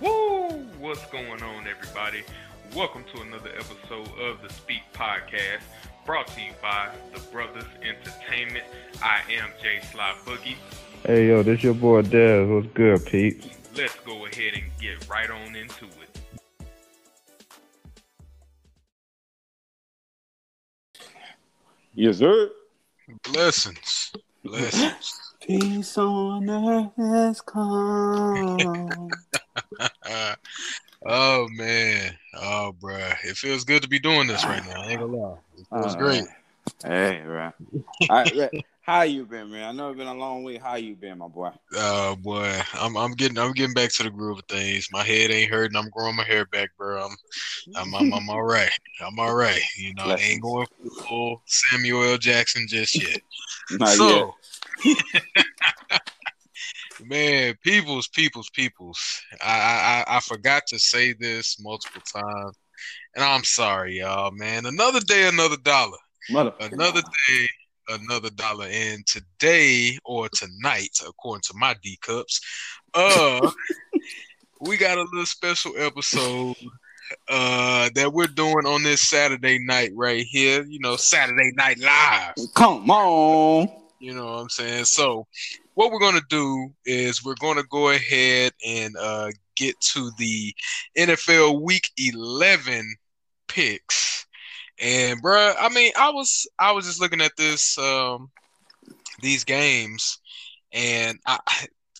Woo! What's going on, everybody? Welcome to another episode of the Speak Podcast, brought to you by the Brothers Entertainment. I am Jay Sly Boogie. Hey yo, this your boy Dev. What's good, Pete? Let's go ahead and get right on into it. Yes, sir. Blessings. Blessings. Peace on earth has come. oh man. Oh bruh. It feels good to be doing this right now. I ain't gonna lie. It feels All great. Hey, right. All right, right. How you been, man? I know it's been a long week. How you been, my boy? Oh boy. I'm I'm getting I'm getting back to the groove of things. My head ain't hurting. I'm growing my hair back, bro. I'm I'm I'm, I'm all right. I'm all right. You know, I ain't going full Samuel L. Jackson just yet. Not yet. man, peoples, peoples, peoples. I, I I forgot to say this multiple times, and I'm sorry, y'all. Man, another day, another dollar. Motherfucker. Another day, another dollar. And today or tonight, according to my D cups, uh, we got a little special episode uh that we're doing on this Saturday night right here. You know, Saturday Night Live. Come on. You know what I'm saying? So, what we're going to do is we're going to go ahead and uh, get to the NFL Week 11 picks. And, bruh, I mean, I was I was just looking at this um, these games, and I,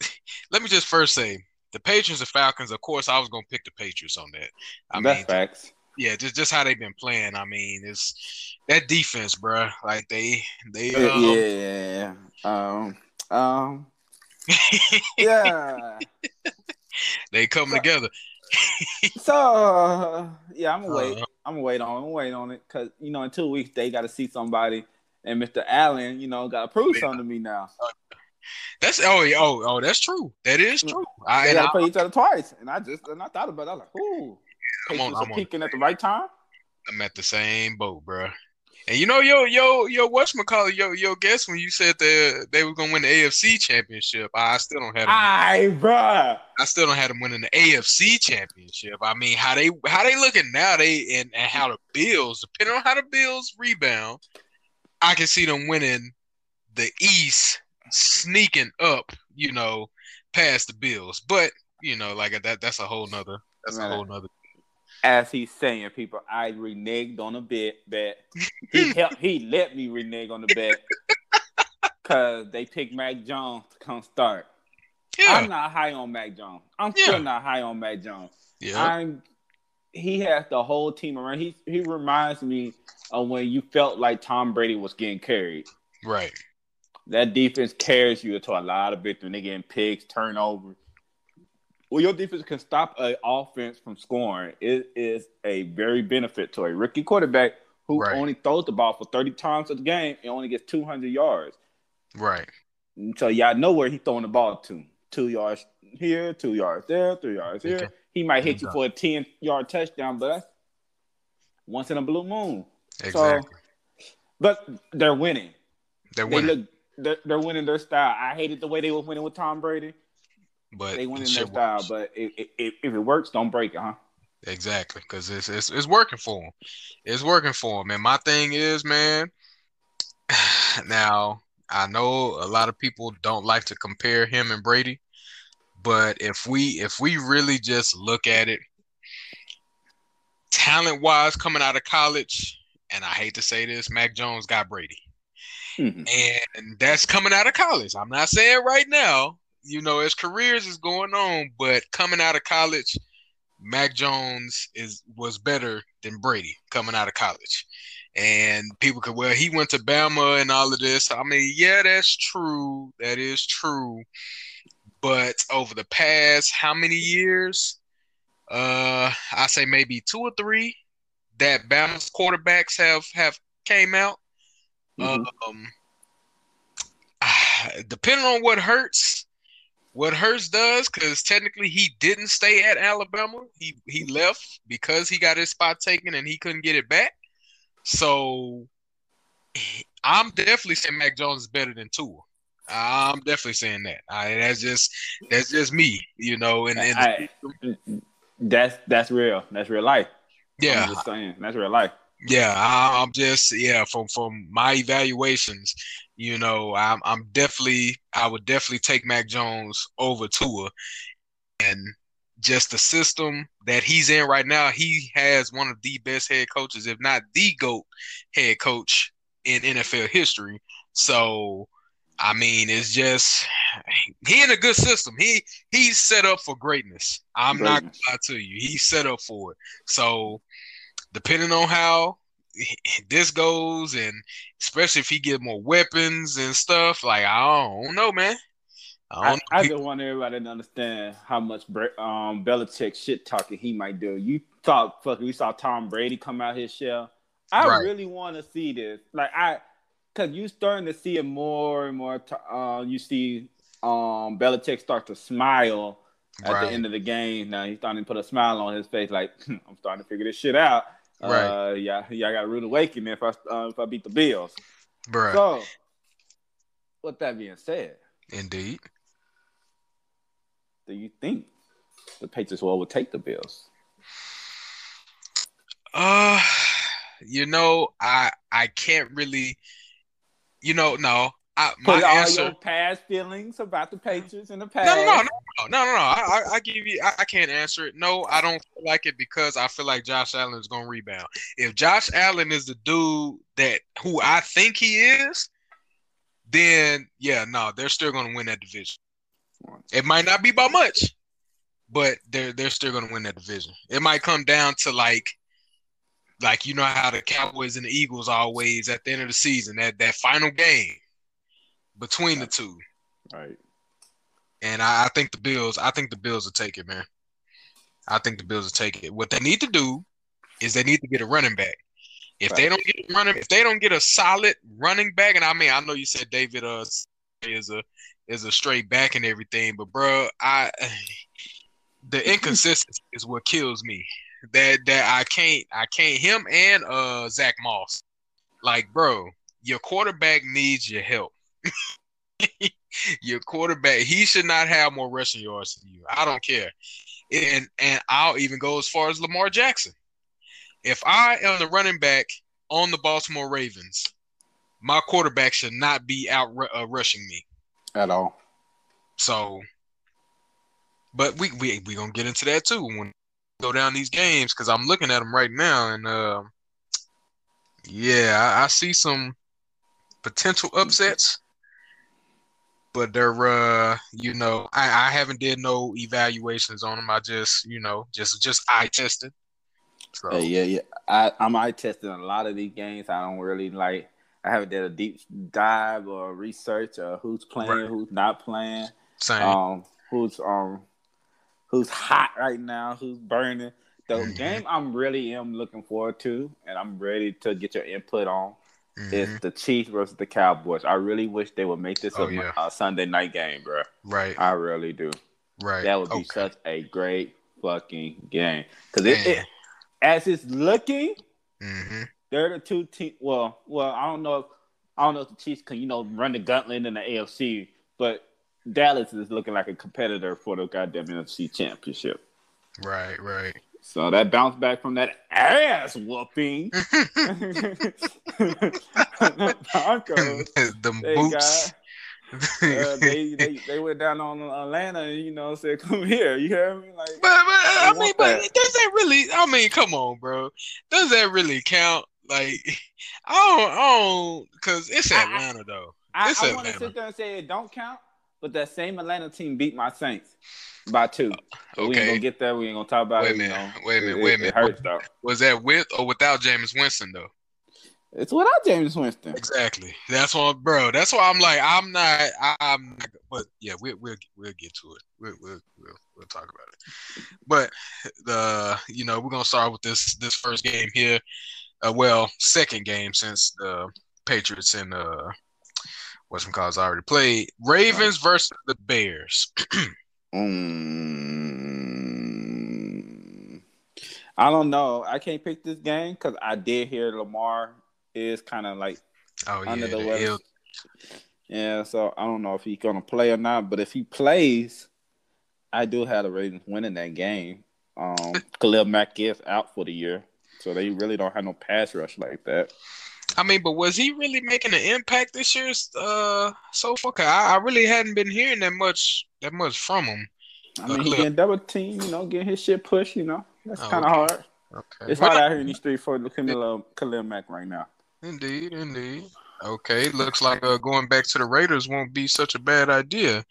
let me just first say the Patriots and Falcons. Of course, I was going to pick the Patriots on that. I That's mean, facts. yeah, just just how they've been playing. I mean, it's that defense, bruh. Like they they Yeah, um, yeah. Um. Um. Yeah. they coming together. So uh, yeah, I'm gonna wait. Uh-huh. I'm gonna wait on. I'm gonna wait on it because you know in two weeks they got to see somebody, and Mr. Allen, you know, got to prove Yeah. something to me now. That's oh yeah, oh oh that's true. That is true. I, They and got I, to play each other twice, and I just and I thought about it. I was like, ooh, I'm on, I'm peaking at the right time. I'm at the same boat, bro. And you know, yo, yo, yo, whatchamacallit, yo, yo, guess when you said that they were gonna win the AFC championship, I still don't have them. Aye, bruh. I still don't have them winning the AFC championship. I mean, how they how they looking now? They and, and how the Bills, depending on how the Bills rebound, I can see them winning the East, sneaking up, you know, past the Bills. But you know, like that, that's a whole nother, that's a whole nother. As he's saying, people, I reneged on a bet. Bet he helped. He let me renege on the bet because they picked Mac Jones to come start. Yeah, I'm not high on Mac Jones. I'm Yeah. still not high on Mac Jones. yeah, I'm. He has the whole team around. He he reminds me of when you felt like Tom Brady was getting carried. right. That defense carries you to a lot of victory. They getting picks, turnovers. Well, your defense can stop an offense from scoring. It is a very benefit to a rookie quarterback who Right. only throws the ball for 30 times a game and only gets 200 yards. Right. So y'all know where he's throwing the ball to. Two yards here, two yards there, three yards here. Okay. He might hit you for a 10 yard touchdown, but that's once in a blue moon. Exactly. But they're winning. They're They winning, look they're, they're winning their style. I hated the way they were winning with Tom Brady. But They went in their style, works. but if, if, if it works, don't break it, huh? Exactly, because it's, it's it's working for them. It's working for them, And my thing is, man. Now I know a lot of people don't like to compare him and Brady, but if we if we really just look at it, talent wise, coming out of college, and I hate to say this, Mac Jones got Brady. Mhm. and that's coming out of college. I'm not saying right now, you know, his careers is going on, but coming out of college, Mac Jones is was better than Brady coming out of college. And people could, well, he went to Bama and all of this. I mean, yeah, that's true. That is true. But over the past how many years? Uh, I say maybe two or three that Bama's quarterbacks have have came out. Mhm. Um, depending on what hurts, what Hurts does, because technically he didn't stay at Alabama. He he left because he got his spot taken and he couldn't get it back. So I'm definitely saying Mac Jones is better than Tua. I'm definitely saying that. I, that's just that's just me, you know. And, and I, that's that's real. That's real life. yeah, I'm just saying that's real life. yeah. I, I'm just yeah. From from my evaluations, you know, I'm I'm definitely I would definitely take Mac Jones over Tua, and just the system that he's in right now, he has one of the best head coaches, if not the GOAT head coach in NFL history. So, I mean, it's just he in a good system. He he's set up for greatness. I'm not gonna lie to you. He's set up for it. So, depending on how this goes, and especially if he get more weapons and stuff, like I don't know, man. I I, don't know. I just want everybody to understand how much um, Belichick shit talking he might do. You thought fucking we saw Tom Brady come out his shell. I Right. really want to see this. Like I, cause you starting to see it more and more. Uh, you see um, Belichick start to smile at Right. the end of the game. Now he's starting to put a smile on his face, like I'm starting to figure this shit out. Right. Uh, yeah, yeah, I got a rude awakening if I uh, if I beat the Bills. Bruh. So, with that being said, Indeed. do you think the Patriots will overtake the Bills? Uh, you know, I I can't really, you know, no. I, my Put all answer. your past feelings about the Patriots in the No, past. no, no, no, no, no, no. I, I, I give you. I, I can't answer it. No, I don't feel like it because I feel like Josh Allen is gonna rebound. If Josh Allen is the dude that who I think he is, then yeah, no, they're still gonna win that division. It might not be by much, but they're they're still gonna win that division. It might come down to like, like you know how the Cowboys and the Eagles always at the end of the season that that final game between the two. Right. And I, I think the Bills, I think the Bills will take it, man. I think the Bills will take it. What they need to do is they need to get a running back. If they don't get a running, if they don't get a solid running back, and I mean, I know you said David uh is a is a straight back and everything, but bro, I the inconsistency is what kills me. That that I can't I can't him and uh Zach Moss. Like, bro, your quarterback needs your help. your quarterback, he should not have more rushing yards than you. I don't care. And and I'll even go as far as Lamar Jackson. If I am the running back on the Baltimore Ravens, my quarterback should not be out uh, rushing me. At all. So, but we we we gonna get into that too when we go down these games because I'm looking at them right now and uh, yeah, I, I see some potential upsets, but they're uh, you know, I, I haven't did no evaluations on them. I just you know just just eye tested. So Hey, yeah, yeah. I, I'm eye testing a lot of these games. I don't really like. I haven't did a deep dive or research or who's playing, Right. who's not playing, same. um, who's um, who's hot right now, who's burning. The Mhm. game I'm really am looking forward to, and I'm ready to get your input on Mhm. is the Chiefs versus the Cowboys. I really wish they would make this Oh, a, yeah. a Sunday night game, bro. Right, I really do. right. That would be Okay. such a great fucking game because it, it, as it's looking, Mhm. they're the two team. Well, well, I don't know. If, I don't know if the Chiefs can, you know, run the gauntlet in the AFC, but Dallas is looking like a competitor for the goddamn NFC Championship. Right, right. So that bounce back from that ass whooping, Broncos. Them boots. uh, they, they they went down on Atlanta, you know, said, "Come here." You hear me? Like, But, but I They mean, but that. does that really? I mean, come on, bro. Does that really count? Like, I don't, I don't, because it's I- I- Atlanta though. I, It's I want to sit there and say it don't count, but that same Atlanta team beat my Saints by two. But We ain't gonna get there. We ain't gonna talk about Wait a it. You minute, know, wait a minute, It- wait a minute. It hurts though. Was that with or without Jameis Winston though? It's without Jameis Winston. Exactly. That's why, bro. That's why I'm like, I'm not. I'm. Not, but yeah, we'll we'll we'll get to it. We'll we'll we'll, we'll talk about it. But the you know we're gonna start with this this first game here. Uh, well, second game since the Patriots and uh what's cause I already played. Ravens versus the Bears. Mm, I don't know. I can't pick this game because I did hear Lamar is kind of like Oh yeah, under the the weather. Yeah, so I don't know if he's gonna play or not, but if he plays, I do have the Ravens winning that game. Um, Khalil Mack is out for the year, so they really don't have no pass rush like that. I mean, but was he really making an impact this year? Uh, so far, I, I really hadn't been hearing that much, that much from him. I mean, he getting double team, you know, getting his shit pushed, you know. That's Oh, kind of okay. hard. Okay, It's Well, hard out here in these streets for Khalil, Khalil Mack right now. Indeed, indeed. Okay, looks like uh, going back to the Raiders won't be such a bad idea.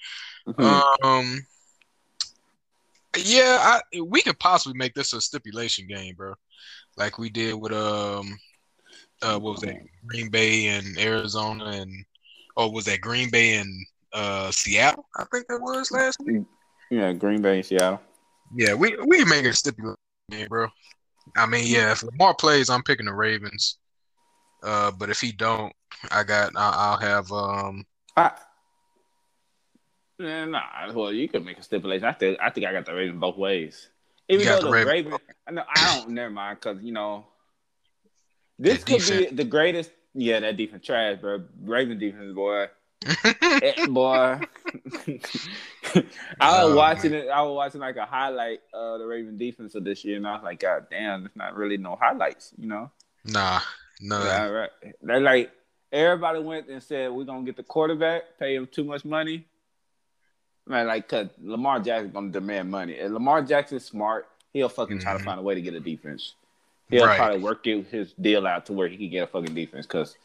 Mhm. Um, yeah, I, we could possibly make this a stipulation game, bro, like we did with um, uh, what was that? Green Bay and Arizona, and or was that Green Bay and uh Seattle? I think that was last week. yeah, Green Bay, Seattle. Yeah, we we make it a stipulation bro. I mean, yeah, if Lamar plays, I'm picking the Ravens. Uh, but if he don't, I got I- I'll have um. I, yeah, nah, well, you could make a stipulation. I think I think I got the Ravens both ways. Even got though the Ravens. Ravens, I know I don't. never mind, because you know, this could defense. be the greatest. Yeah, that defense trash, bro. Raven defense, boy. Eh, boy. I was Oh, watching it. I was watching like a highlight of the Raven defense of this year, and I was like, God damn, there's not really no highlights, you know. nah, no. Yeah, right. They like everybody went and said we're gonna get the quarterback, pay him too much money. Man, like, cause Lamar Jackson's gonna demand money. And Lamar Jackson's smart. He'll fucking try to Mhm. find a way to get a defense. He'll Right. try to work it, his deal out to where he can get a fucking defense. Cause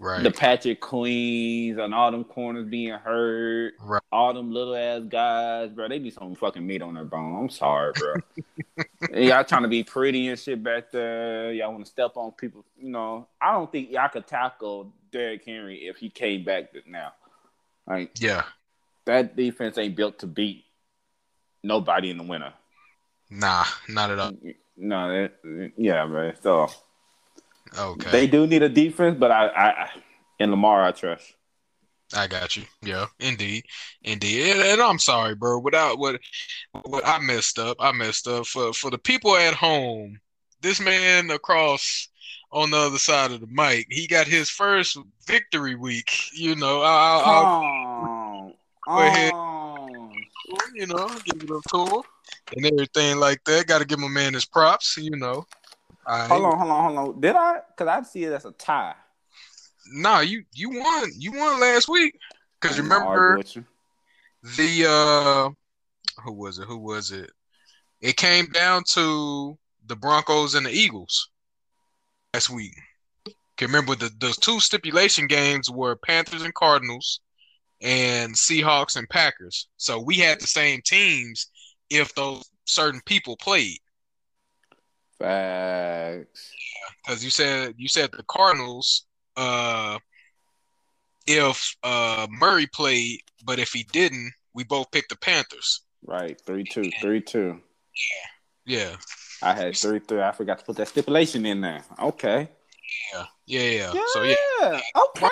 Right. the Patrick Queens and all them corners being hurt, Right. all them little ass guys, bro, they be some fucking meat on their bone. I'm sorry, bro. Y'all trying to be pretty and shit back there. Y'all want to step on people. You know, I don't think y'all could tackle Derrick Henry if he came back now. Like yeah. that defense ain't built to beat nobody in the winter. Nah, not at all. No, that, yeah, man. So Okay. they do need a defense, but I, I, I in Lamar I trust. I got you. Yeah, indeed, indeed. And, and I'm sorry, bro. Without what, what I messed up, I messed up for for the people at home. This man across on the other side of the mic, he got his first victory week. You know, I'll, I'll Oh, Go ahead. oh. You know give it up to him and everything like that. Got to give my man his props. You know. Hold on, hold on, hold on. Did I? Because I see it as a tie. Nah, you you won. You won last week. Cause I'm gonna argue remember. the uh who was it who was it it came down to the broncos and the eagles last week can remember the those two stipulation games were panthers and cardinals and seahawks and packers so we had the same teams if those certain people played Facts. because you said you said the cardinals uh if uh murray played but if he didn't we both picked the panthers Right. Three two. Three two. yeah I had three three. I forgot to put that stipulation in there. Okay. Yeah, yeah, yeah. So yeah. Okay.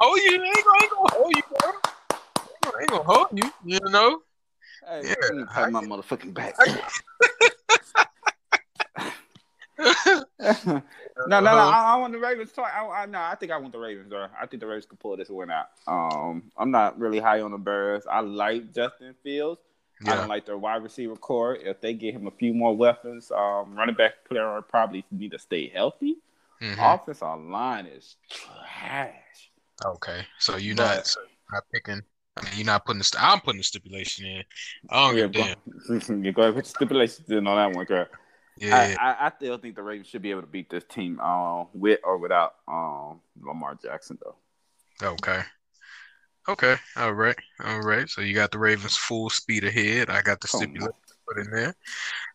Oh, you ain't gonna hold you, bro. I ain't gonna hold you. You know. Hey, Yeah, let me pat my motherfucking back. no, no, no. Uh-huh. I, I want the Ravens. Talk. I, I, no, I think I want the Ravens, bro. I think the Ravens can pull this win out. Um, I'm not really high on the Bears. I like Justin Fields. I don't like their wide receiver core. If they get him a few more weapons, um, running back player would probably need to stay healthy. Mhm. Offensive line is trash. Okay. So you're But- not, so not picking. I mean, you're not putting the. St- I'm putting the stipulation in. I don't yeah, give a damn. go, ahead. Put the stipulations in on that one, girl. Yeah. I, I, I still think the Ravens should be able to beat this team uh, with or without um, Lamar Jackson, though. Okay. Okay. All right. All right. So you got the Ravens full speed ahead. I got the on. stipulation put in there.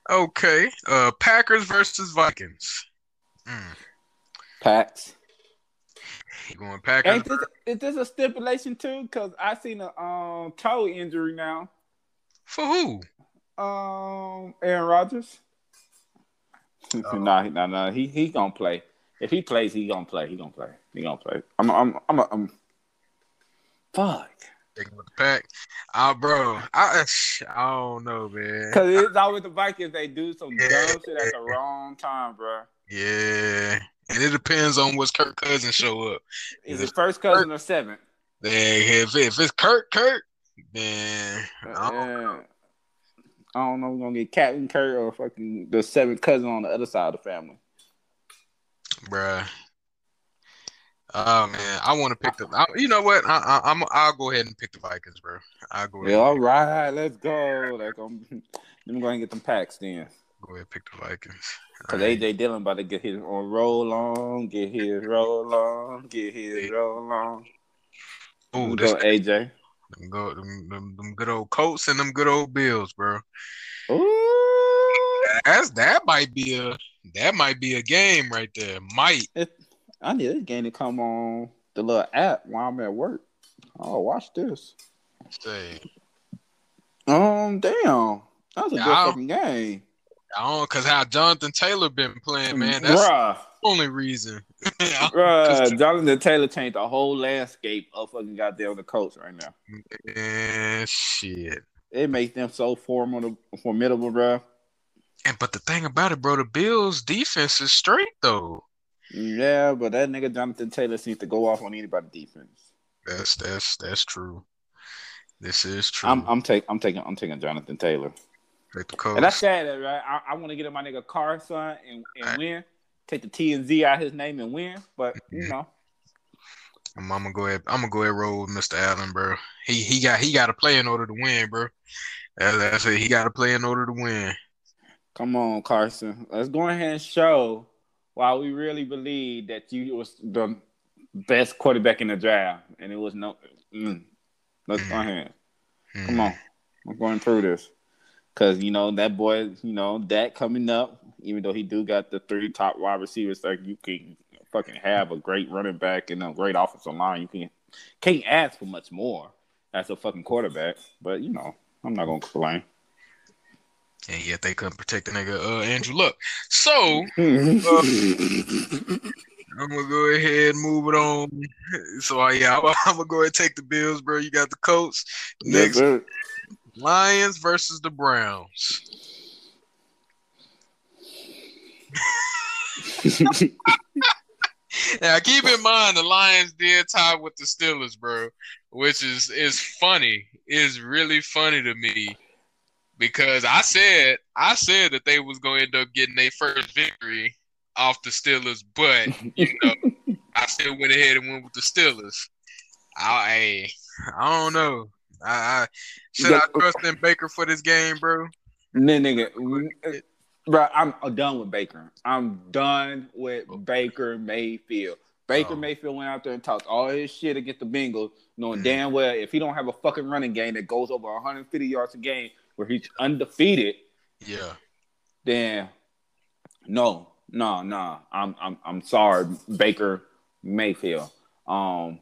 Okay. Uh, Packers versus Vikings. Mm. Packs. You going Packers? Ain't this, is this a stipulation too? Because I seen a um, toe injury now. For who? Um, Aaron Rodgers. Oh. nah, he- nah, nah. He he gonna play. If he plays, he gonna play. He gonna play. He gonna play. I'm I'm I'm I'm. Fuck. Taking with the pack. Ah, bro. I I don't know, man. Because it's always the Vikings. They do some Yeah. dumb shit at the wrong time, bro. Yeah. And it depends on what's Kirk Cousins show up. Is Yeah. it first cousin or seventh? Then if if it's Kurt, Kurt, then I don't, Yeah. I don't know. We're gonna get Captain Kirk or fucking the seventh cousin on the other side of the family. bruh. Oh man, I want to pick the. I, you know what? I, I, I'm. I'll go ahead and pick the Vikings, bro. I'll go ahead. Yeah, all right, let's go. Like I'm, I'm going to get them packs then. Go ahead, pick the Vikings. Cause AJ Dillon about to get his on roll on, get his roll on, get his roll on. Ooh, go AJ. them, go, them, them, them good old Colts and them good old Bills, bro. Ooh, That's that might be a that might be a game right there. Might. I need this game to come on the little app while I'm at work. Oh, watch this. Say, Um, damn, that's a good fucking game, I don't cause how Jonathan Taylor been playing, man. That's bruh. the only reason. Bruh, Jonathan Taylor changed the whole landscape of fucking goddamn the Colts right now. Man, shit. It makes them so formidable, formidable, bruh. And but the thing about it, bro, the Bills defense is straight though. Yeah, but that nigga Jonathan Taylor seems to go off on anybody defense. That's that's that's true. This is true. I'm I'm taking I'm taking I'm taking Jonathan Taylor. Take the Colts. And that's sad, right? I, I want to get in my nigga Carson and, and win. Take the T and Z out his name and win. But you mm-hmm. know, I'm, I'm gonna go ahead. I'm gonna go ahead roll with Mr. Allen, bro. He he got he got to play in order to win, bro. That, that's it. He got to play in order to win. come on, Carson. Let's go ahead and show why we really believe that you was the best quarterback in the draft, and it was no. Mm. Let's go ahead. Come on, we're going through this. Cause you know that boy, you know that coming up. Even though he do got the three top wide receivers, like you can fucking have a great running back and a great offensive line. You can can't ask for much more as a fucking quarterback. But you know, I'm not gonna complain. And yet they couldn't protect the nigga uh, Andrew Luck. So I'm gonna go ahead and move it on. So uh, yeah, I'm, I'm gonna go ahead and take the Bills, bro. You got the Colts. Next. Lions versus the Browns. Now keep in mind the Lions did tie with the Steelers, bro, which is is funny. Is really funny to me because I said I said that they was gonna end up getting their first victory off the Steelers, but you know I still went ahead and went with the Steelers. I I, don't know. I, I should I trust in Baker for this game, bro? Then nigga, bro, I'm done with Baker. I'm done with Baker Mayfield. Baker Oh. Mayfield went out there and talked all his shit against the Bengals, knowing Mhm. damn well if he don't have a fucking running game that goes over 150 yards a game, where he's undefeated, Yeah. then no, no, no. I'm I'm I'm sorry, Baker Mayfield. Um,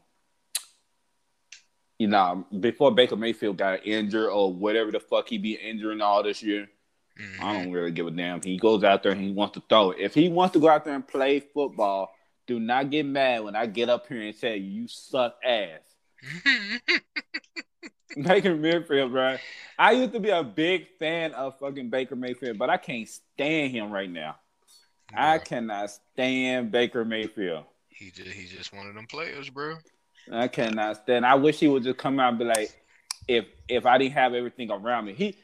you know, before Baker Mayfield got injured or whatever the fuck he be injuring all this year, Mhm. I don't really give a damn. He goes out there and he wants to throw it. If he wants to go out there and play football, do not get mad when I get up here and say you suck ass. Baker Mayfield, bro. I used to be a big fan of fucking Baker Mayfield, but I can't stand him right now. I cannot stand Baker Mayfield. he just he just one of them players, bro. I cannot stand. I wish he would just come out and be like, if if I didn't have everything around me, he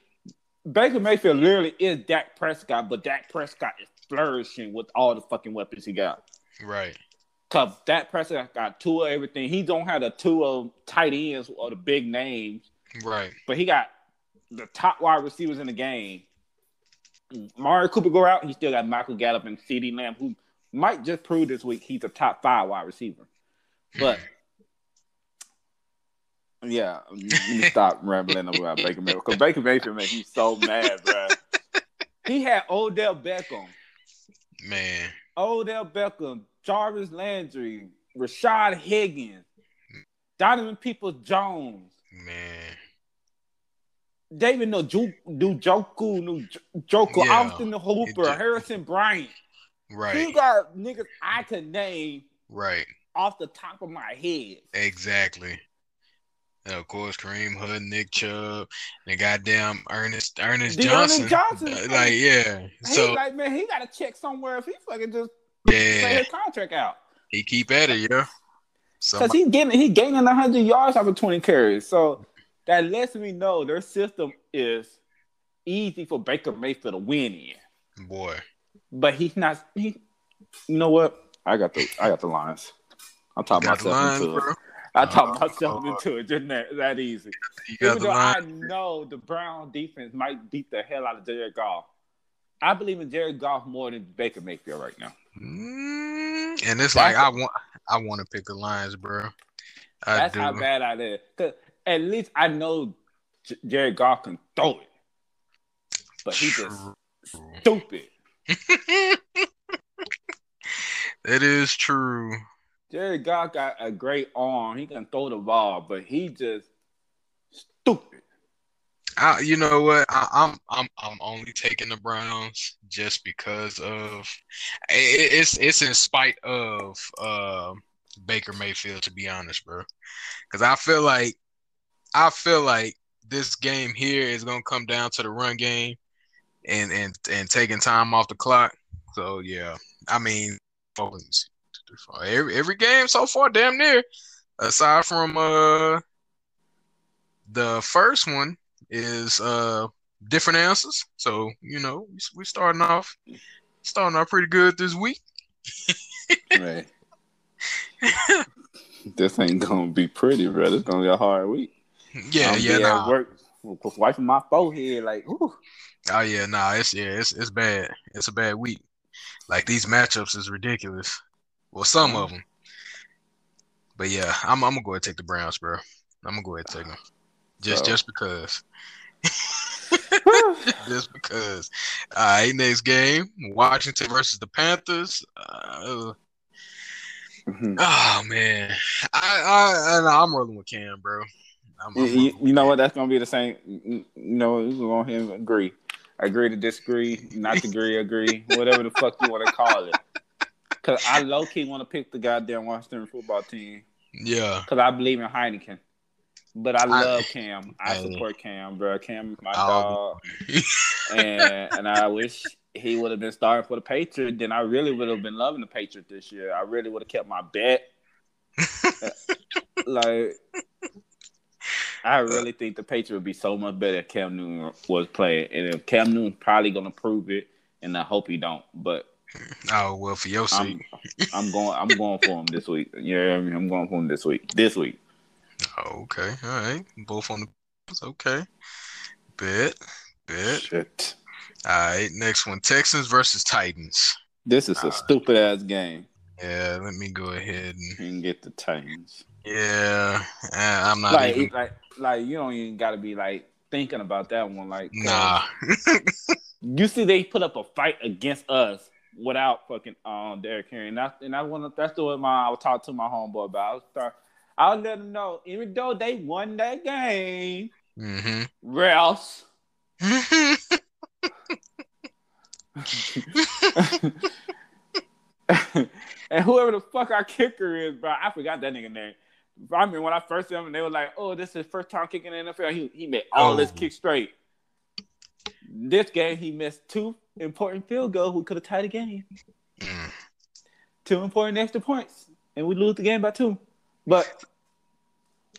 Baker Mayfield literally is Dak Prescott, but Dak Prescott is flourishing with all the fucking weapons he got. Right. Cause Dak Prescott got two of everything. He don't have the two of tight ends or the big names, Right. but he got the top wide receivers in the game. Amari Cooper go out, he still got Michael Gallup and CeeDee Lamb, who might just prove this week he's a top five wide receiver. But yeah, let me stop rambling about Baker Mayfield because Baker Mayfield man, he's so mad, bro. He had Odell Beckham, Man. Odell Beckham, Jarvis Landry, Rashad Higgins, Donovan Peoples Jones, Man. David Njoku, Njoku, Njoku, Yeah. Austin the Hooper, It- Harrison Bryant. Right. You got niggas I can name Right. off the top of my head. Exactly. And of course, Kareem Hunt, Nick Chubb, and goddamn Ernest Ernest Johnson. Johnson. Like, yeah. He's So like, man, he got to check somewhere if he fucking just play his contract out. he keep at it, yeah. because he's getting he gaining hundred yards off of twenty carries. So that lets me know their system is easy for Baker Mayfield to win in. boy. But he's not. He, you know what? I got the I got the Lions. I talked myself Lions, into bro. it. I talked Uh, myself uh, into it. Just that, that easy. You got Even the though I know the Brown defense might beat the hell out of Jared Goff, I believe in Jared Goff more than Baker Mayfield right now. Mm, and it's That's like I want I want to pick the Lions, bro. I That's do. how bad I did. Cause at least I know J- Jared Goff can throw it, but he just stupid. It is true. Jared Goff got a great arm. He can throw the ball, but he just stupid. I, you know what? I, I'm I'm I'm only taking the Browns just because of it, it's it's in spite of uh, Baker Mayfield to be honest, bro. Because I feel like I feel like this game here is gonna come down to the run game and and and taking time off the clock. So yeah, I mean, every every game so far, damn near, aside from uh the first one is uh different answers. So you know we are starting off starting off pretty good this week. Right. this ain't gonna be pretty, bro. It's gonna be a hard week. Yeah, I'm yeah, nah. work wiping my forehead like, ooh. Oh yeah, nah. It's yeah, it's it's bad. It's a bad week. Like these matchups is ridiculous. Well, some of them. But yeah, I'm I'm gonna go ahead and take the Browns, bro. I'm gonna go ahead and take them. Just So- just because. just because. All right, next game, Washington versus the Panthers. Uh, Mhm. oh man, I I, I I'm rolling with Cam, bro. I'm, You, I'm you- you know Cam. what? That's gonna be the same. You know, we're gonna go agree. Agree to disagree, not to agree, agree, whatever the fuck you want to call it. Cause I low key want to pick the goddamn Washington football team. Yeah, Cause I believe in Heinicke. But I I- love Cam. I Hey. support Cam, bro. Cam is my Oh. dog. and and I wish he would have been starting for the Patriots. Then I really would have been loving the Patriots this year. I really would have kept my bet. like, I really think the Patriots would be so much better if Cam Newton was playing, and if Cam Newton's probably gonna prove it, and I hope he don't. But oh well, for your I'm sake. I'm going I'm going for him this week. Yeah, I mean? I'm going for him this week. This week. Oh, okay, all right, both on the okay. Bet, bet. Shit. All right, next one: Texans versus Titans. This is a stupid ass game. Yeah, let me go ahead and can get the Titans. yeah. uh, I'm not like, even. like, like you don't even got to be like thinking about that one. Like Nah, you see, they put up a fight against us without fucking um Derrick Henry, and that's and that's one. of- That's the one my I was talking to my homeboy about. I was start, I'll let them know, even though they won that game, hmm Ralphs. and whoever the fuck our kicker is, bro, I forgot that nigga name. I mean, when I first saw him, they were like, "Oh, this is his first time kicking in the NFL." He he made all his Oh. kicks straight. This game, he missed two important field goals. We could have tied the game. Mm. Two important extra points, and we lose the game by two. But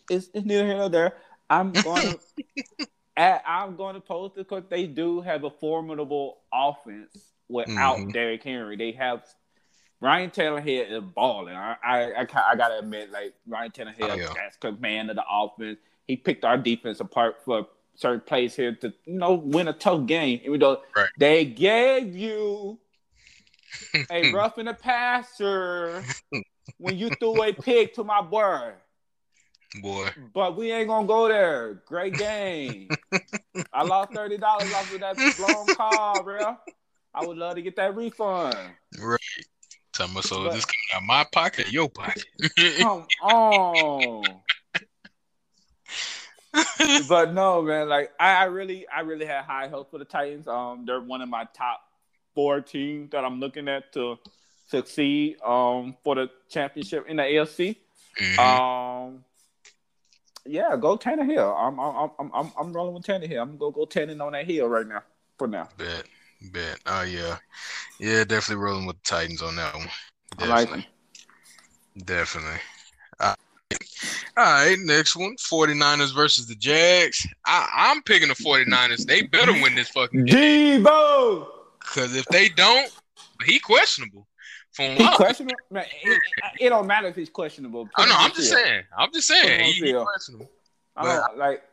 it's, it's neither here nor there. I'm going to I'm going to post it because they do have a formidable offense without Mhm. Derrick Henry. They have Ryan Tannehill is balling. I I, I, I gotta admit, like Ryan Tannehill, Oh, yeah. that's command of the offense. He picked our defense apart for certain plays here to you know win a tough game. Even though Right. they gave you a rough in the passer when you threw a pig to my boy. Boy, But we ain't gonna go there. Great game. I lost thirty dollars off of that blown call, bro. I would love to get that refund. right? Tell me so. This coming out my pocket, your pocket. Come on. but no, man. Like I, I really, I really had high hopes for the Titans. Um, they're one of my top four teams that I'm looking at to succeed. Um, for the championship in the AFC. Mhm. Um, yeah, go Tannehill. I'm, I'm, I'm, I'm, I'm rolling with Tannehill. I'm gonna go Tannehill on that hill right now. For now, bet, bet. Oh yeah, yeah. Definitely rolling with the Titans on that one. I like Definitely, definitely. All right, next one 49ers versus the Jags. I, I'm picking the 49ers. They better win this fucking game. Deebo. Because if they don't, he questionable. From He what? questionable. Man, it, it don't matter if he's questionable. I know, I'm just saying. I'm just saying. He, questionable. I don't like.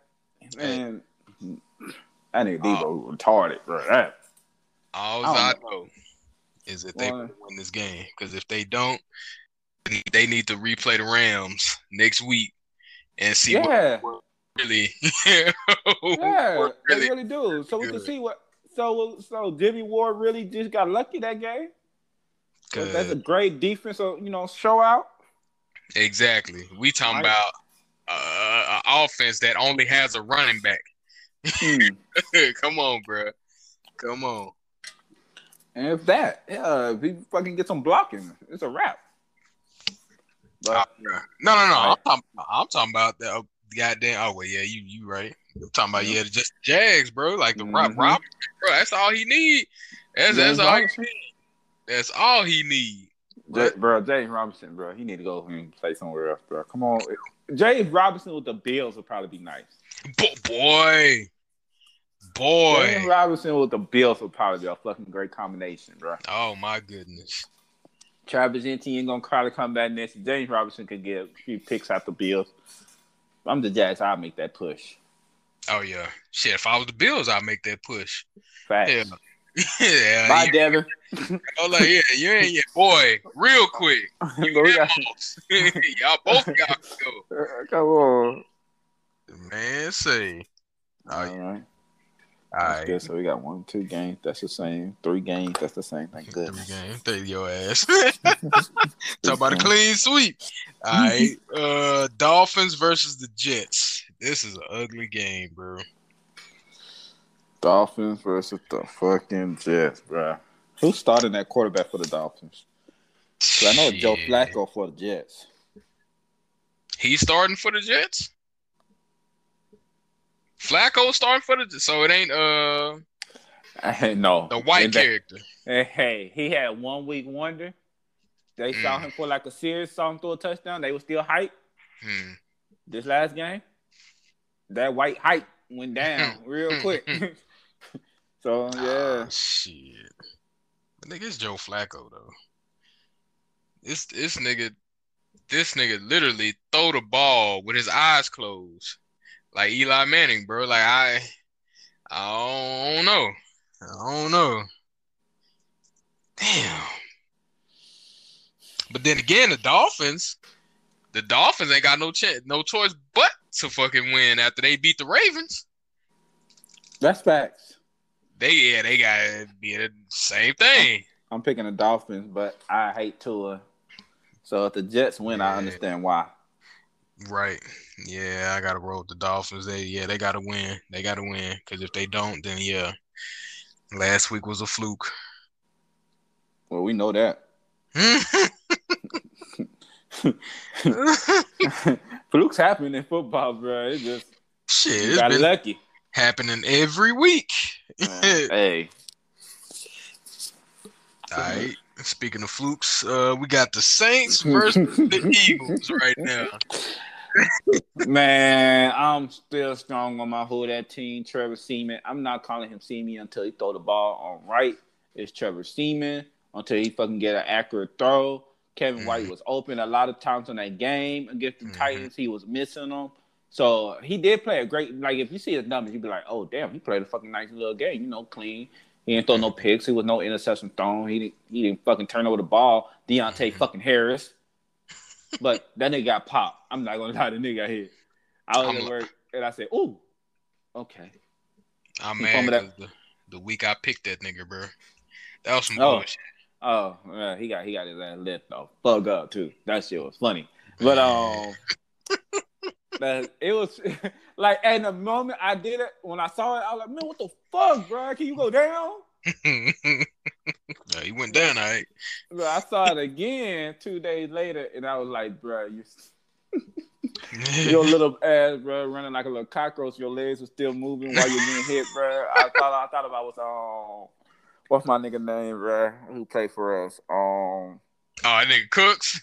Man, that nigga Deebo retarded, bro. That All I I know is that they win this game. Because if they don't, they need to replay the Rams next week and see what yeah, really. yeah, what they really really do. So we can see what. So so Jimmy Ward really just got lucky that game. That's a great defense. You know, show out. Exactly. We talking Right. about uh, an offense that only has a running back. Hmm. Come on, bro. Come on. And if that, yeah, if he fucking get some blocking, it's a wrap. But No, no, no. I'm talking, I'm talking about the uh, goddamn. Oh, well, yeah, you you right. I'm talking about Yeah. just Jags, bro. Like the Rob, Mhm. Rob, bro. That's all he need. That's that's all. He, Robinson, that's all he need. J- bro, James Robinson, bro, he need to go and play somewhere else, bro. Come on, James Robinson with the Bills would probably be nice. Bo- boy, James boy. Robinson with the Bills would probably be a fucking great combination, bro. Oh my goodness. Travis Etienne ain't gonna try to come back next. James Robinson could get a few picks out the Bills. I'm the Jazz. I'll make that push. Oh yeah. Shit. If I was the Bills, I'd make that push. Facts. Yeah. Yeah. Bye, you- Devin. Oh, like, yeah, you ain't yet. Boy, real quick. You got, y'all both y'all can go. Come on. Man, say. Oh, All yeah. right. All That's good. So we got one, two games. That's the same. Three games. That's the same. Thank Three games. Take your ass. Talk about a clean sweep. All right. Uh, Dolphins versus the Jets. This is an ugly game, bro. Dolphins versus the fucking Jets, bro. Who's starting that quarterback for the Dolphins? I know Joe Shit. Flacco for the Jets. He's starting for the Jets. Flacco starting for the Jets, so it ain't uh Hey, no, the white And character. Hey, hey, he had one week wonder. They saw Mm. him for like a series, saw him throw a touchdown. They were still hype. Hmm. This last game, that white hype went down real quick. so yeah, Ah, shit. Nigga, it's Joe Flacco though. This this nigga, this nigga literally throw the ball with his eyes closed, like Eli Manning, bro. Like I, I don't know, I don't know. Damn. But then again, the Dolphins, the Dolphins ain't got no chance, no choice but to fucking win after they beat the Ravens. that's facts. They yeah, they got to be the same thing. I'm picking the Dolphins, but I hate Tua. So if the Jets win, I understand why. Right. Yeah, I gotta roll with the Dolphins. They yeah, they gotta win. They gotta win. Cause if they don't, then yeah. Last week was a fluke. Well, we know that. Flukes happen in football, bro. It's just Shit, you got been lucky. Happening every week. Hey, All right. Speaking of flukes, uh, we got the Saints versus the Eagles right now. man, I'm still strong on my who that team. Trevor Seaman. I'm not calling him Seaman until he throw the ball on right. It's Trevor Seaman until he fucking get an accurate throw. Kevin White Mhm. was open a lot of times in that game against the Mhm. Titans. He was missing them. So he did play a great. Like if you see his numbers, you'd be like, "Oh damn, he played a fucking nice little game. You know, clean. He didn't throw no picks. He was no interception thrown. He didn't. He didn't fucking turn over the ball. Deonte fucking Harris. But that nigga got popped. I'm not gonna lie, the nigga got hit. I was I'm at work and I said, "Ooh, okay." I'm He mad that- the, the week I picked that nigga, bro. That was some Oh. bullshit. Oh, yeah, he got he got his ass lit though. Fuck up too. That shit was funny. But um, that it was like at the moment I did it when I saw it, I was like, man, what the fuck, bro? Can you go down? he went down, all right. But I saw it again two days later, and I was like, bro, you your little ass, bro, running like a little cockroach. Your legs were still moving while you're getting hit, bro. I thought I thought about was um, what's my nigga name, bro? Who played for us? Um, Oh, that nigga Cooks.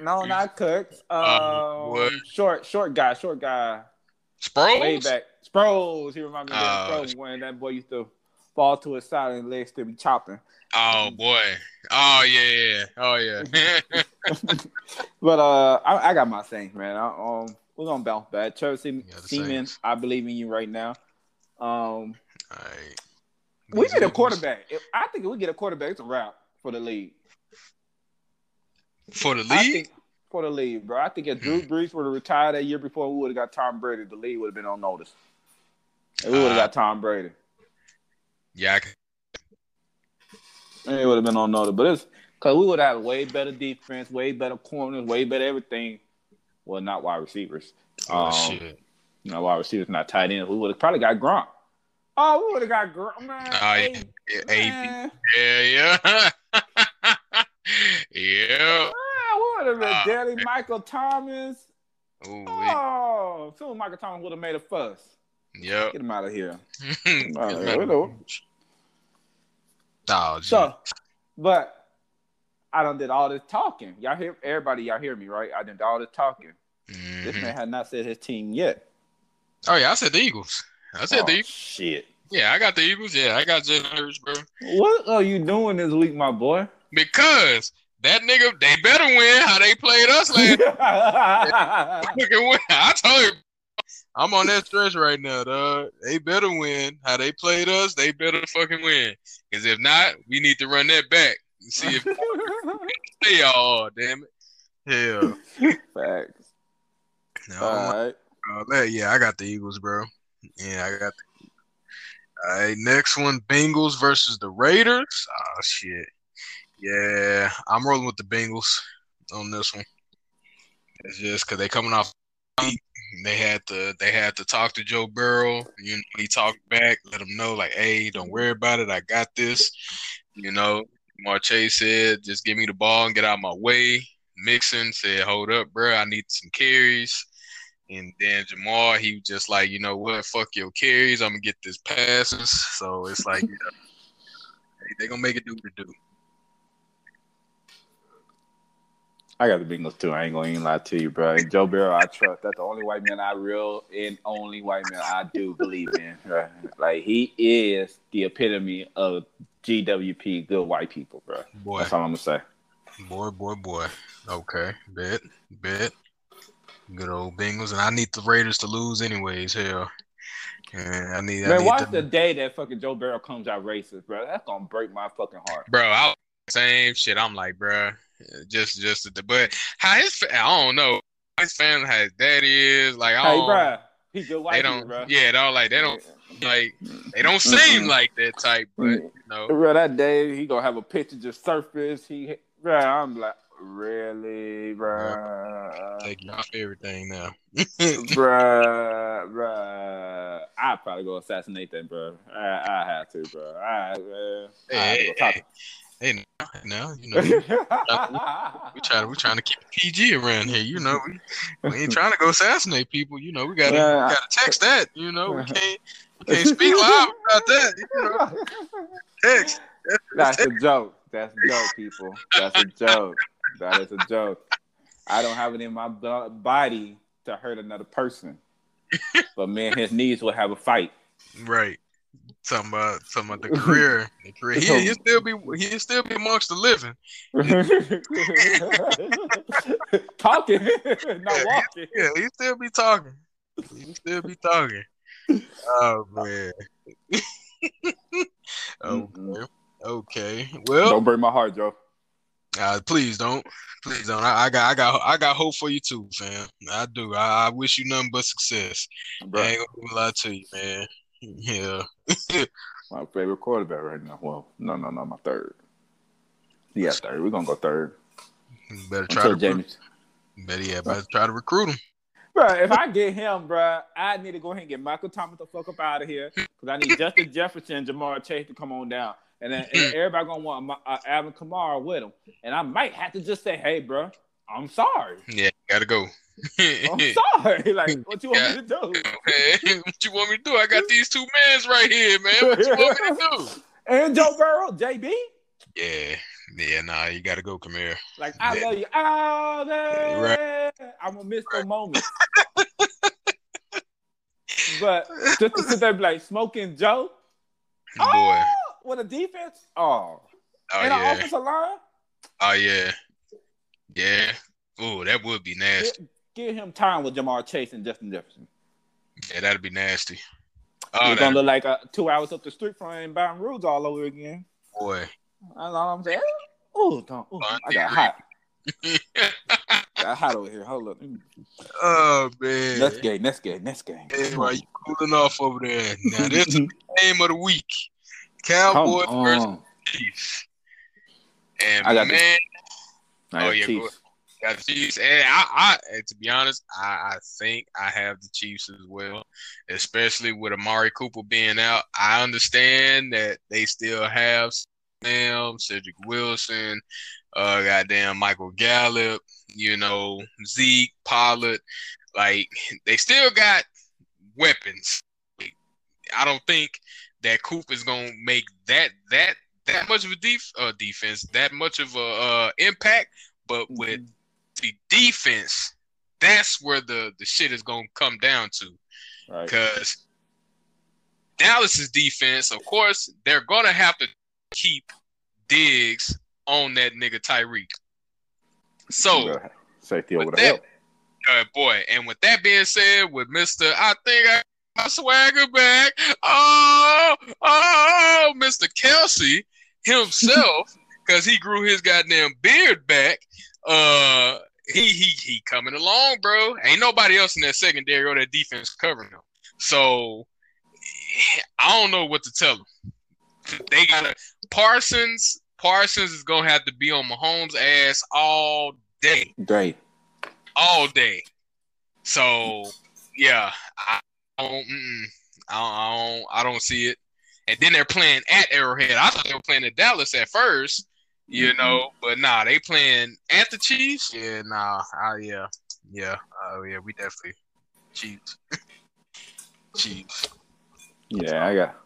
No, not Cooks. Uh, Um, short, short guy, short guy. Sproles. Way back. Sproles. He reminded me of Oh. Sproles when that boy used to fall to his side and legs still be chopping. Oh boy. Oh yeah, yeah. Oh yeah. But uh, I, I got my Saints, man. I, um, we're gonna bounce back. Chelsea Yeah, Seaman, I believe in you right now. Um, right. we get a quarterback. If, I think if we get a quarterback, it's a wrap for the league. For the league. think for the league, bro. I think if Drew Brees would have retired that year before, we would have got Tom Brady. The league would have been on notice. And we would have Uh, got Tom Brady. Yeah, I it would have been on notice. But it's because we would have had way better defense, way better corners, way better everything. Well, not wide receivers. oh Um, shit. No wide receivers, not tight ends. We would have probably got Gronk. Oh, we would have got Gronk, man. Oh yeah, Hey, yeah, AB. man. yeah, yeah, yeah. Would have been Daddy Michael Thomas. Ooh, Oh, soon Michael Thomas would have made a fuss. yep. Get him out of here. Oh, out of- know. Oh, gee. So, but I done did all this talking. Y'all hear everybody? Y'all hear me, right? I done did all this talking. This Mhm. man had not said his team yet. Oh yeah, I said the Eagles. I said oh, the Eagles. shit. Yeah, I got the Eagles. Yeah, I got Jalen Hurts, bro. What are you doing this week, my boy? Because that nigga, they better win how they played us last. I told you, I'm on that stretch right now, dog. They better win how they played us. They better fucking win. Because if not, we need to run that back and see if they all. Damn it. Hell. Facts. No, All right. uh, yeah, I got the Eagles, bro. Yeah, I got the. All right, next one: Bengals versus the Raiders. Oh shit. Yeah, I'm rolling with the Bengals on this one. It's just because they coming off. They had to. They had to talk to Joe Burrow. You know, he talked back, let him know like, "Hey, don't worry about it. I got this." You know, Marche said, "Just give me the ball and get out of my way." Mixon said, "Hold up, bro. I need some carries." And then Jamal, he was just like, you know what, fuck your carries. I'm gonna get this passes. So it's like, you know, they- they gonna make it do what it do. I got the Bengals too. I ain't gonna even lie to you, bro. And Joe Burrow, I trust. That's the only white man I real and only white man I do believe in. Right? Like he is the epitome of GWP, good white people, bro. Boy, That's all I'm gonna say. boy, boy, boy. Okay, bet, bet. Good old Bengals, and I need the Raiders to lose anyways. Hell, and I need. I Man, need watch them- the day that fucking Joe Burrow comes out racist, bro. That's gonna break my fucking heart. bro. I same shit. I'm like, bro, just, just, the but how his, I don't know. His family, how his daddy is like, I Hey, don't, bro, he good they don't, bro. yeah, they don't like, they don't like, they don't seem like that type, but you know. Bro, that day he gonna have a picture just surface. He, bro, I'm like, really, bro, you off everything now. bro, bro. I'd probably go assassinate that, bro. I, I have to, bro. I, uh, I to go talk. Hey, now, now, you know, we try we trying to keep PG around here. You know, we, we ain't trying to go assassinate people. You know, we gotta Yeah. we gotta text that. You know, we can't we can't speak loud about that. You know, text. That's a joke. That's a joke, people. That's a joke. That is a joke. I don't have it in my body to hurt another person. But man, his knees will have a fight. Right. Talking about talking about the career. The career. He, he'll still be he'll still be amongst the living. Talking, not walking. Yeah, he still be talking. He still be talking. Oh man. okay. Okay. Well, Don't break my heart, Joe. Uh, please don't, please don't. I, I got, I got, I got hope for you too, fam. I do. I, I wish you nothing but success. Bro, I ain't gonna lie to you, man. Yeah, my favorite quarterback right now. Well, no, no, no, my third. Yeah, third. We're gonna go third. Better try Until to, James. recruit, better yeah, better try to recruit him. Bro, if I get him, bro, I need to go ahead and get Michael Thomas the fuck up out of here because I need Justin Jefferson and Ja'Marr Chase to come on down, and then and everybody gonna want my, uh, Alvin Kamara with him, and I might have to just say, "Hey, bro, I'm sorry, Yeah, gotta go. I'm sorry." like, what you want me to do? what you want me to do? I got these two mans right here, man. What you want me to do? And Joe Burrow, JB. Yeah, Yeah, nah, you gotta go, Kamir. Like I Yeah. love you all day. Right. I'm gonna miss the moment. but just to sit there like smoking Joe. Boy. Oh, with a defense. Oh, Oh and an yeah. offensive line. Oh yeah. Yeah. Oh, that would be nasty. Give, give him time with Ja'Marr Chase and Justin Jefferson. Yeah, that'd be nasty. Oh, It's gonna look like uh, two hours up the street from him Baton Rouge all over again. boy. That's all I'm saying. Oh, ooh, I got hot. Got hot over here. Hold up. oh man. Next game. Next game. Next game. Hey, why you cooling off over there? Now this is the game of the week. Cowboys versus. Chiefs. And I got man, I Oh, yeah, Chiefs. got the Chiefs. And I, I to be honest, I, I think I have the Chiefs as well, especially with Amari Cooper being out. I understand that they still have Sam, Cedric Wilson, uh, goddamn Michael Gallup, you know, Zeke, Pollard. Like they still got weapons. I don't think that Coop is gonna make that that that much of a def- uh, defense, that much of a uh, impact. But with the defense, that's where the the shit is gonna come down to. Right. Because Dallas's defense, of course, they're gonna have to keep Diggs on that nigga Tyreek. So, safety over the that- help. uh, boy, and with that being said, with Mister, I think I my swagger back. Oh, oh, Mister Kelce himself, because he grew his goddamn beard back. Uh, he he he coming along, bro. Ain't nobody else in that secondary or that defense covering him. So I don't know what to tell them. They got Parsons. Parsons is gonna have to be on Mahomes' ass all day Great. all day. So yeah, I don't. I don't, I don't, I don't see it. And then they're playing at Arrowhead. I thought they were playing at Dallas at first, you Mhm. know, but nah, they playing at the Chiefs. Yeah, nah, uh, yeah, yeah, oh yeah, we definitely Chiefs, Chiefs. Yeah, I got.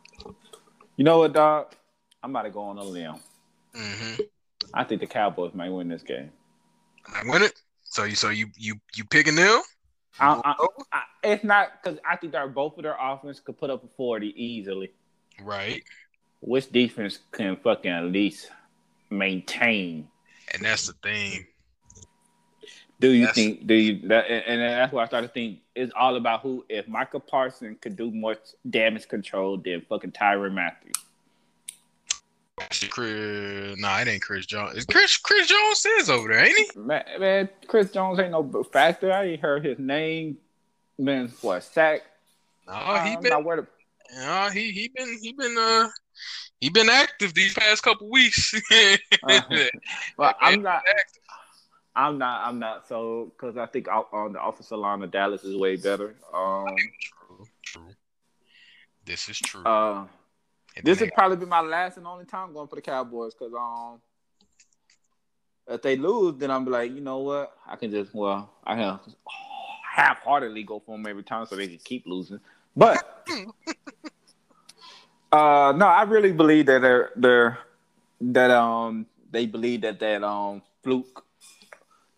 You know what, dog? I'm about to go on a limb. Mm-hmm. I think the Cowboys might win this game. I win it. So you, so you, you, you picking them? I, I, I, it's not because I think that both of their offense could put up a 40 easily. Right, Which defense can fucking at least maintain? and that's the thing. Do you That's- think? Do you? That, and that's why I started to think it's all about who. If Micah Parsons could do more damage control than fucking Tyrann Mathieu. Chris, nah, it ain't Chris Jones. Is Chris Chris Jones is over there, ain't he? Man, man, Chris Jones ain't no factor. I ain't heard his name. Been for a sack. No, Oh, he been not worried. Yeah, he he been he been uh he been active these past couple weeks. Uh-huh. But I'm not. I'm not. I'm not. So because I think out on the offensive line of Dallas is way better. Um. True, true. This is true. Uh. This would probably be my last and only time going for the Cowboys because um, if they lose, then I'm like, you know what? I can just well, I can half-heartedly go for them every time so they can keep losing. But uh, no, I really believe that they're they're that um they believe that that um fluke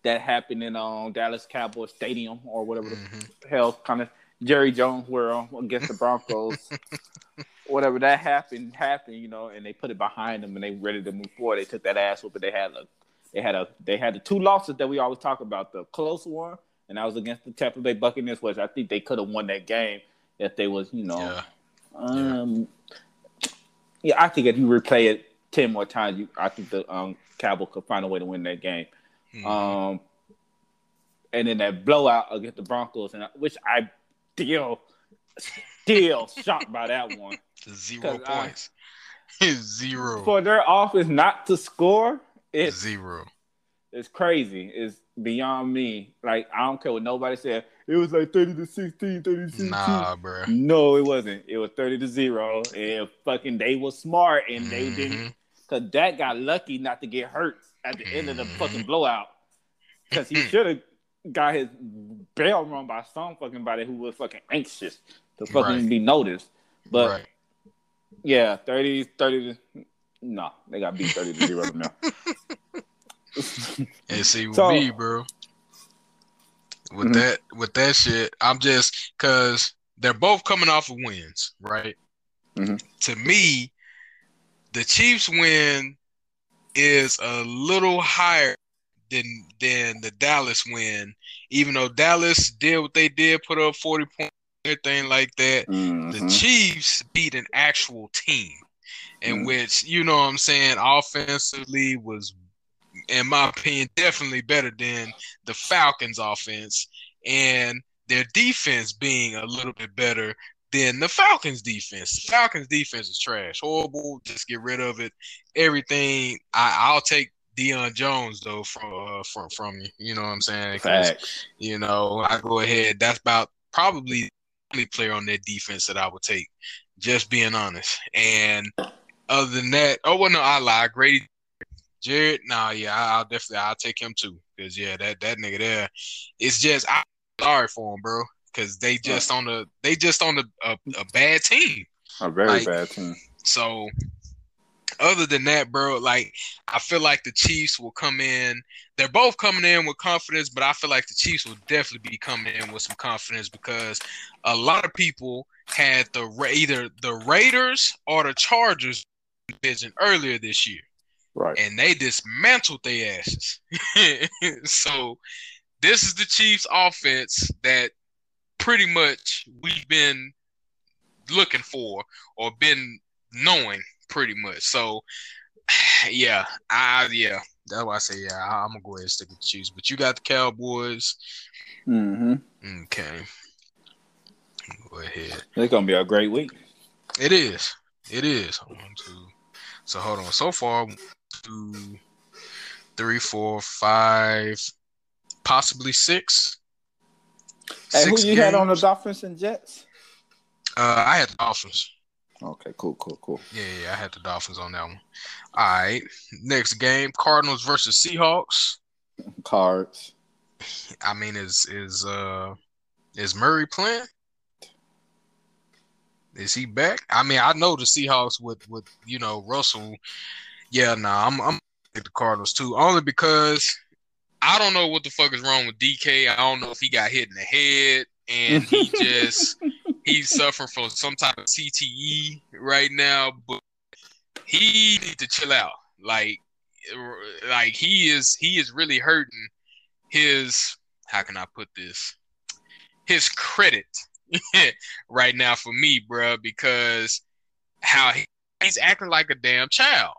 that happened in um Dallas Cowboys Stadium or whatever Mhm. the hell kind of Jerry Jones world against the Broncos. Whatever that happened happened, you know, and they put it behind them and they ready to move forward. They took that ass whoop, whooping. They had a they had a they had the two losses that we always talk about, the close one, and that was against the Tampa Bay Buccaneers, which I think they could have won that game if they was, you know, Yeah. um, yeah, I think if you replay it ten more times, you, I think the um, Cowboys could find a way to win that game. Mhm. Um, and then that blowout against the Broncos, and I- which I still still shocked by that one. Zero 'cause I- points. Zero. For their offense not to score, it's Zero. it's crazy. It's beyond me. Like I don't care what nobody said. It was like thirty to 16, 30 to 16. Nah, bro. No, it wasn't. It was thirty to zero. And fucking they was smart and they didn't Mhm. Cause Dak got lucky not to get hurt at the end of the fucking blowout. Cause he should have got his bell run by some fucking body who was fucking anxious to fucking Right. be noticed. But right. yeah, 30, 30 to No, they got beat thirty to zero now. And see with So- me, bro. With Mhm. that, with that shit, I'm just because they're both coming off of wins, right? Mhm. To me, the Chiefs win is a little higher than than the Dallas win, even though Dallas did what they did, put up 40 points, everything like that. The Mhm. Chiefs beat an actual team, in Mhm. which you know what I'm saying offensively was, in my opinion, definitely better than the Falcons' offense, and their defense being a little bit better than the Falcons' defense. The Falcons' defense is trash, horrible. Just get rid of it. Everything. I, I'll take Deion Jones though from uh, from from you. You know what I'm saying? Facts. you know, I go ahead. That's about probably the only player on their defense that I would take. Just being honest. And other than that, oh well, no, I lied. Grady, Jarrett, nah, yeah, I- I'll definitely I'll take him too. Cause yeah, that that nigga there, it's just I'm sorry for him, bro. Cause they just on the they just on the a, a bad team. A very Like- bad team. So other than that, bro, like I feel like the Chiefs will come in. They're both coming in with confidence, but I feel like the Chiefs will definitely be coming in with some confidence because a lot of people had the either the Raiders or the Chargers division earlier this year, Right. and they dismantled their asses. so this is the Chiefs' offense that pretty much we've been looking for or been knowing pretty much. So yeah, I yeah, that's why I say yeah. I, I'm gonna go ahead and stick with the Chiefs. But you got the Cowboys. hmm Okay, go ahead. It's gonna be a great week. It is. It is. One, two. So hold on. So far, two, three, four, five, possibly six. Hey, who Six you had on the. Dolphins and Jets? Uh, I had the Dolphins. Okay, cool, cool, cool. Yeah, yeah, I had the Dolphins on that one. All right. Next game, Cardinals versus Seahawks. Cards. I mean, is is uh is Murray playing? Is he back? I mean, I know the Seahawks with with you know Russell. Yeah, nah, I'm I'm with the Cardinals too, only because I don't know what the fuck is wrong with DK. I don't know if he got hit in the head and he just he's suffering from some type of CTE right now, but he need to chill out. Like, like he is he is really hurting his how can I put this his credit right now for me, bruh, because how he, he's acting like a damn child.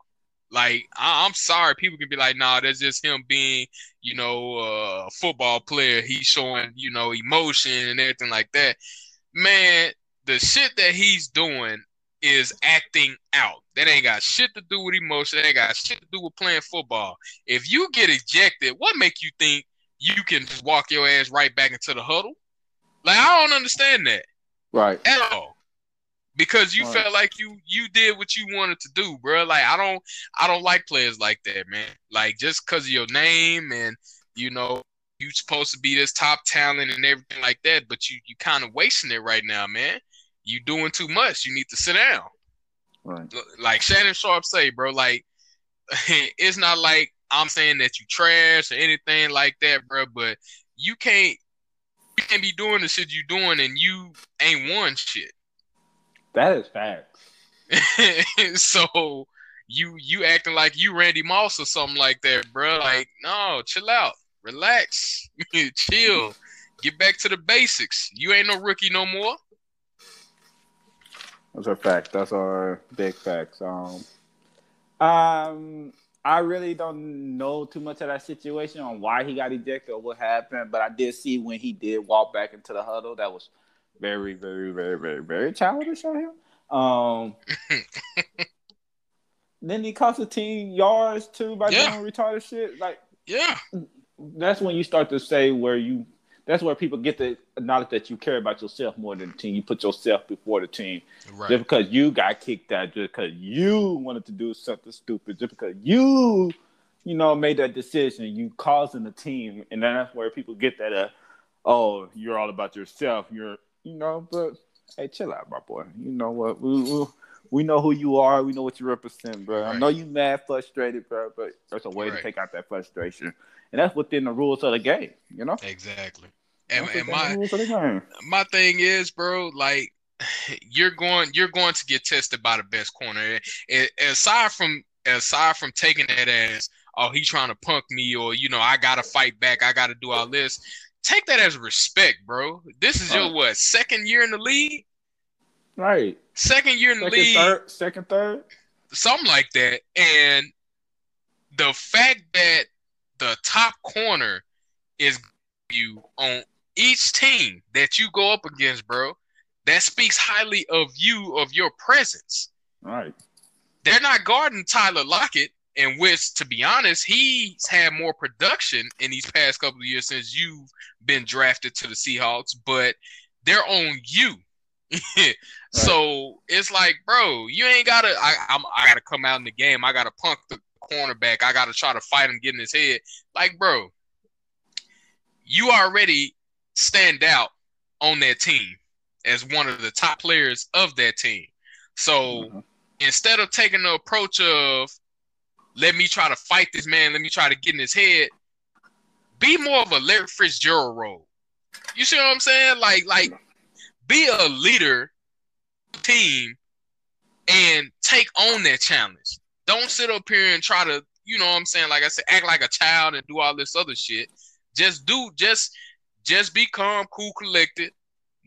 Like I, I'm sorry, people can be like, "Nah, that's just him being, you know, uh, a football player. He's showing, you know, emotion and everything like that." Man, the shit that he's doing is acting out. That ain't got shit to do with emotion. That ain't got shit to do with playing football. If you get ejected, what make you think you can just walk your ass right back into the huddle? Like I don't understand that Right. at all. Because you Right. felt like you you did what you wanted to do, bro. Like I don't I don't like players like that, man. Like just because of your name and you know you supposed to be this top talent and everything like that, but you you kind of wasting it right now, man. You doing too much. You need to sit down Right. like Shannon Sharpe say, bro, like it's not like I'm saying that you trash or anything like that, bro, but you can't you can't be doing the shit you doing and you ain't won shit. That is facts. so you you acting like you Randy Moss or something like that, bro. Like, no, chill out, relax, chill, get back to the basics. You ain't no rookie no more. Those are facts. That's our big facts. Um, um, I really don't know too much of that situation on why he got ejected or what happened, but I did see when he did walk back into the huddle. That was very, very, very, very, very childish of him. Um, then he cost the team yards too by Yeah. doing retarded shit. Like Yeah, that's when you start to say where you. That's where people get the knowledge that you care about yourself more than the team. You put yourself before the team. right. Just because you got kicked out, just because you wanted to do something stupid, just because you, you know, made that decision, you causing the team, and then that's where people get that. Uh, oh, you're all about yourself. You're, you know, but hey, chill out, my boy. You know what? We we, we know who you are. We know what you represent, bro. I know you mad, frustrated, bro, but there's a way Right. to take out that frustration, and that's within the rules of the game. You know, Exactly. And, and my rules of the game. my thing is, bro, like you're going you're going to get tested by the best corner. A- Aside from aside from taking that as oh he trying to punk me or you know I gotta fight back, I gotta do all this. Take that as respect, bro. This is your what second year in the league, Right. second year in the league, third, second, third. something like that. And the fact that the top corner is you on each team that you go up against, bro, that speaks highly of you, of your presence. Right. They're not guarding Tyler Lockett, in which, to be honest, he's had more production in these past couple of years since you've been drafted to the Seahawks, but they're on you. So it's like, bro, you ain't gotta. I, I'm, I gotta come out in the game. I gotta punk the cornerback. I gotta try to fight him, get in his head. Like, bro, you already stand out on that team as one of the top players of that team. So Mhm. instead of taking the approach of let me try to fight this man, let me try to get in his head, be more of a Larry Fitzgerald role. You see what I'm saying? Like, like be a leader team and take on that challenge. Don't sit up here and try to, you know what I'm saying? Like I said, act like a child and do all this other shit. Just do just just be calm, cool, collected.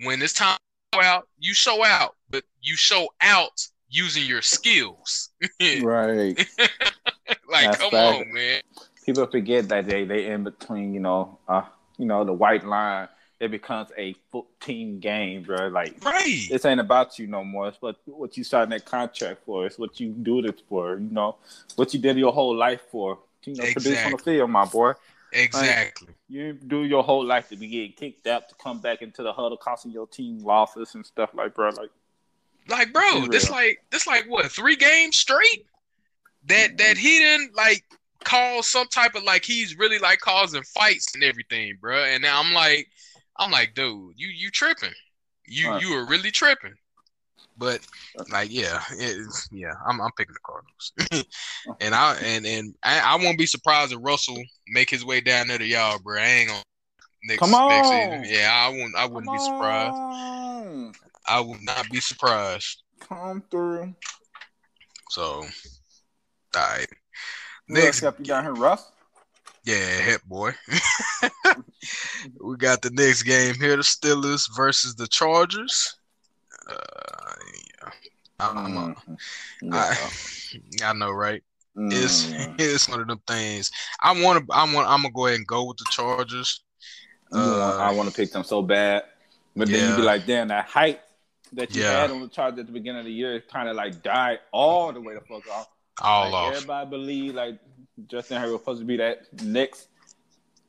When it's time out, you show out, but you show out using your skills. Right. like, That's come fact. on, man. People forget that they they in between. You know, uh, you know the white line. It becomes a full team game, bro. Like Right. this ain't about you no more. It's what what you signed that contract for. It's what you do this for. You know what you did your whole life for. You know, produce on the Exactly. field, my boy. Exactly. You do your whole life to be getting kicked out to come back into the huddle, costing your team losses and stuff like, bro. Like, Like, bro, this like this like what three games straight that that he didn't like cause some type of like he's really like causing fights and everything, bro. And now I'm like, I'm like, dude, you you tripping? You Right. you were really tripping. But like, yeah, it's, yeah, I'm I'm picking the Cardinals, and I and and I, I won't be surprised if Russell make his way down there to y'all, bro. I ain't gonna next Come next on. season. Yeah, I wouldn't I wouldn't be surprised. surprised. I would not be surprised. Come through. So, all right. Next Next, up, you got here, Russ. yeah, hip boy. we got the next game here: the Steelers versus the Chargers. Uh, yeah, I'm, uh, Mhm. I, I know, right? It's Mm. it's one of them things. I want to. I want. I'm gonna go ahead and go with the Chargers. Uh, I want to pick them so bad, but then you be like, damn, that hype that you Yeah. had on the charge at the beginning of the year kind of like died all the way the fuck off. all like, off. Everybody believed like Justin Herbert was supposed to be that next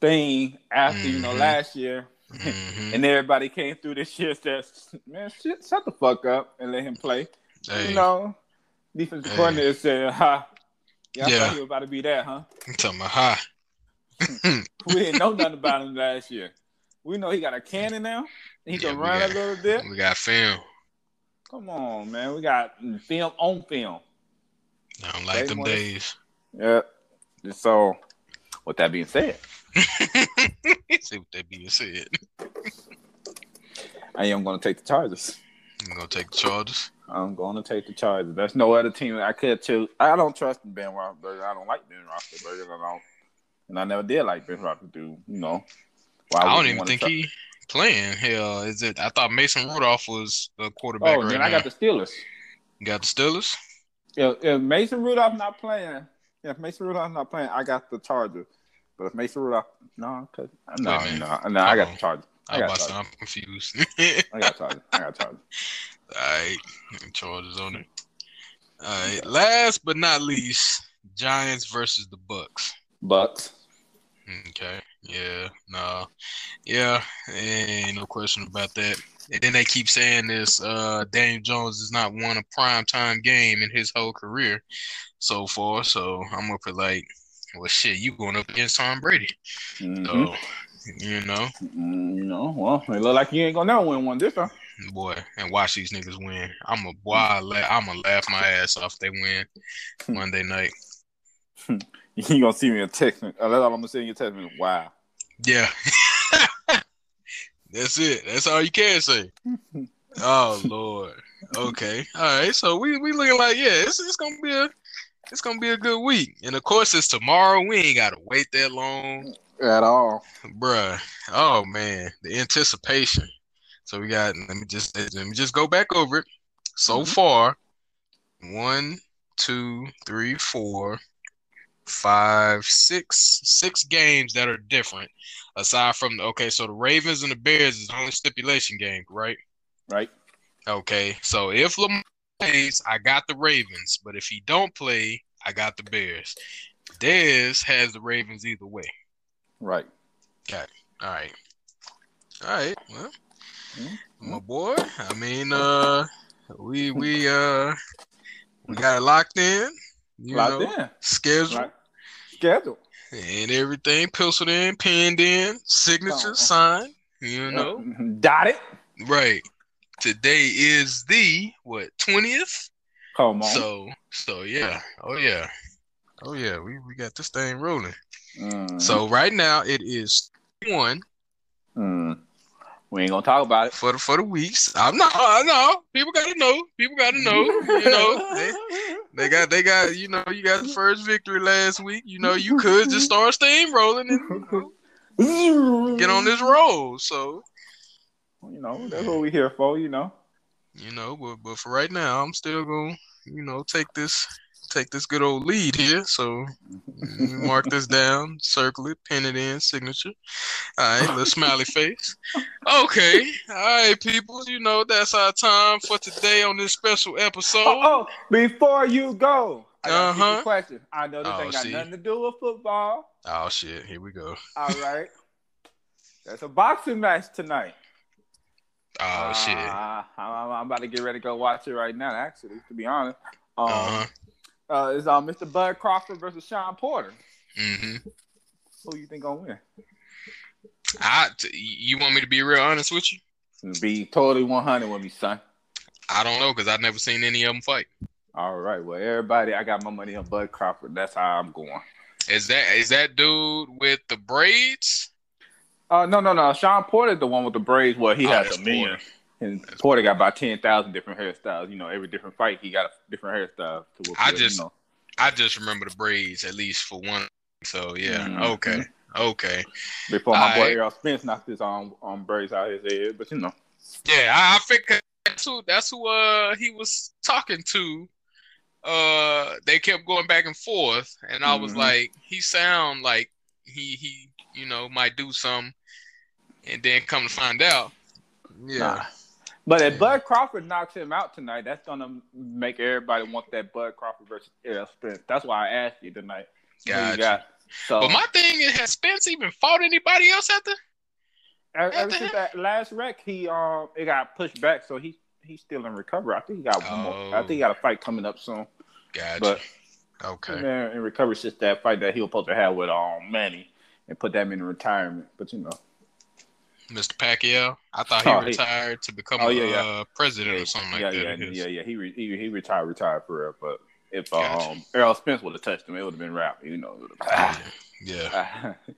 thing after you know Mhm. last year, Mhm. and everybody came through this shit. Says, man, shit, shut the fuck up and let him play. Hey, You know, defensive Hey. coordinator said, "Ha, yeah, I Yeah. thought he was about to be that, huh? I'm talking about hi. We didn't know nothing about him last year. We know he got a cannon now. He Yeah, can run got- a little bit. We got film. Come on, man. We got film on film. I don't like They them days. Yeah. So, with that being said, See what that being said. I am going to take the Chargers. I'm gonna take the Chargers. I'm going to take the Chargers. There's no other team I could choose. I don't trust Ben Roethlisberger. I don't like Ben Roethlisberger. I don't, and I never did like Ben Roethlisberger. You know, Why I don't even think he playing. Hell, is it? I thought Mason Rudolph was the quarterback Oh, right then now. I got the Steelers. You got the Steelers. If, if Mason Rudolph not playing, if Mason Rudolph not playing, I got the Chargers. But if Mason Rudolph, no, cause no, Wait a no, no, I got the Chargers. I I got about to say Chargers. I'm confused. I got Chargers. I got Chargers. All right, Chargers on it. All right. Last but not least, Giants versus the Bucks. Bucks. Okay. Yeah. No. Yeah. Ain't no question about that. And then they keep saying this. Uh, Daniel Jones has not won a prime time game in his whole career so far. So I'm up at like, well, shit, you going up against Tom Brady? Mhm. So you know, Mm, you know, well, it look like you ain't gonna never win one this time. boy, and watch these niggas win. I'm a boy. I'm gonna laugh my ass off if they win Monday night. You gonna see me in text? me- That's all I'm gonna say in your text. me. Wow. Yeah. That's it. That's all you can say. Oh Lord. Okay. All right. So we we looking like yeah, it's it's gonna be a it's gonna be a good week. And of course it's tomorrow. We ain't gotta wait that long. At all. Bruh. Oh man. The anticipation. So we got let me just let me just go back over it. So Mhm. far, one, two, three, four, five, six, six games that are different. Aside from the okay, so the Ravens and the Bears is the only stipulation game, right? Right. Okay, so if Lamar plays, I got the Ravens, but if he don't play, I got the Bears. Dez has the Ravens either way. Right. Okay. All right, all right. Well, Mhm. my boy. I mean, uh, we we uh we got it locked in. You Locked know, in. schedule Right. Schedule. and everything penciled in, penned in, signature Oh. signed. You know, Dot it. right. Today is the what twentieth. Come on. So so yeah. Oh yeah. Oh yeah. We we got this thing rolling. Mm. So right now it is one Mm. we ain't gonna talk about it. for the for the weeks. I'm not. I know people got to know. People got to know. You know. They, they got they got you know you got the first victory last week. You know you could just start steamrolling and you know, get on this roll. So You know, that's what we here for, you know. you know, but but for right now, I'm still gonna you know take this take this good old lead here. So mark this down, circle it, pin it in, signature. All right, little smiley face. Okay, all right, people. You know that's our time for today on this special episode. Oh, oh, before you go, I got Uh-huh. a question. I know this Oh, ain't got nothing to do with football. Oh shit, here we go. All right. There's a boxing match tonight. Oh shit. Uh, I'm, I'm about to get ready to go watch it right now, actually, to be honest. Um, Uh-huh. Uh, it's uh, Mr. Bud Crawford versus Shawn Porter. hmm Who you think gonna win? I t- you want me to be real honest with you? Be totally 100 with me, son. I don't know because I've never seen any of them fight. All right. Well, everybody, I got my money on Bud Crawford. That's how I'm going. Is that is that dude with the braids? Uh, no, no, no. Shawn Porter, the one with the braids, well, he Oh, has a million. Porter. And That's Porter got about ten thousand different hairstyles. You know, every different fight, he got a different hairstyle. To I with, just- you know. I just remember the braids at least for one. So yeah, Mhm. okay, okay. before my boy Alright. Errol Spence knocked his on on braids out his head, but you know, Yeah, I, I think that's who that's who uh he was talking to. Uh, they kept going back and forth, and I was Mhm. like, he sound like he he you know might do something, and then come to find out, yeah. Nah. But if Bud Crawford knocks him out tonight, that's gonna make everybody want that Bud Crawford versus Errol Spence. That's why I asked you tonight. who you Gotcha. got. So But my thing is, has Spence even fought anybody else after? ever, ever since that last wreck, he um it got pushed back, so he he's still in recovery. I think he got one more. I think he got a fight coming up soon. Gotcha. But okay. man, in recovery since that fight that he was supposed to have with um Manny and put them in retirement. But you know, Mr. Pacquiao. I thought he Oh, he- retired to become Oh, a yeah, yeah. uh, president or something like yeah, that. yeah, yeah, yeah. He, re- he he retired, retired for real. But if uh, Gotcha. um Errol Spence would have touched him, it would have been rap. You know. Yeah,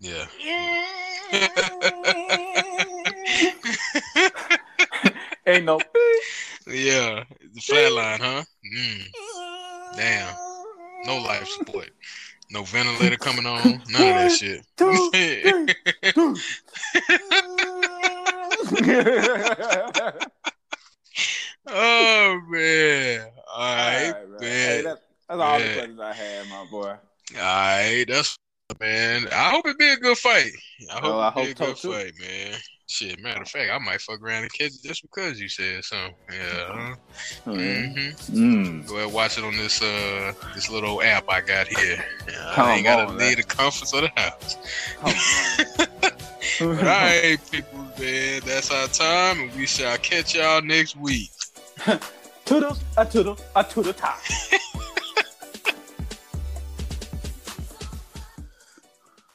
yeah, yeah. Ain't no. yeah. The flatline, huh? Mm, damn. No life support. No ventilator coming on. None of that shit. Two, three, two. oh man. All right, All right, man. Hey, that's, that's all the questions I had, my boy. All right, that's man. I hope it be a good fight. I hope Oh, I it be a hope good too. fight, man. Shit, matter of fact, I might fuck around and catch it just because you said so. Yeah. Mm-hmm. Mm. Go ahead, watch it on this uh this little app I got here. Yeah, Come I ain't gotta on, leave man. the comforts of the house. Come But on. all right, people, man, that's our time, and we shall catch y'all next week. Toodles, a toodle, a toodle top.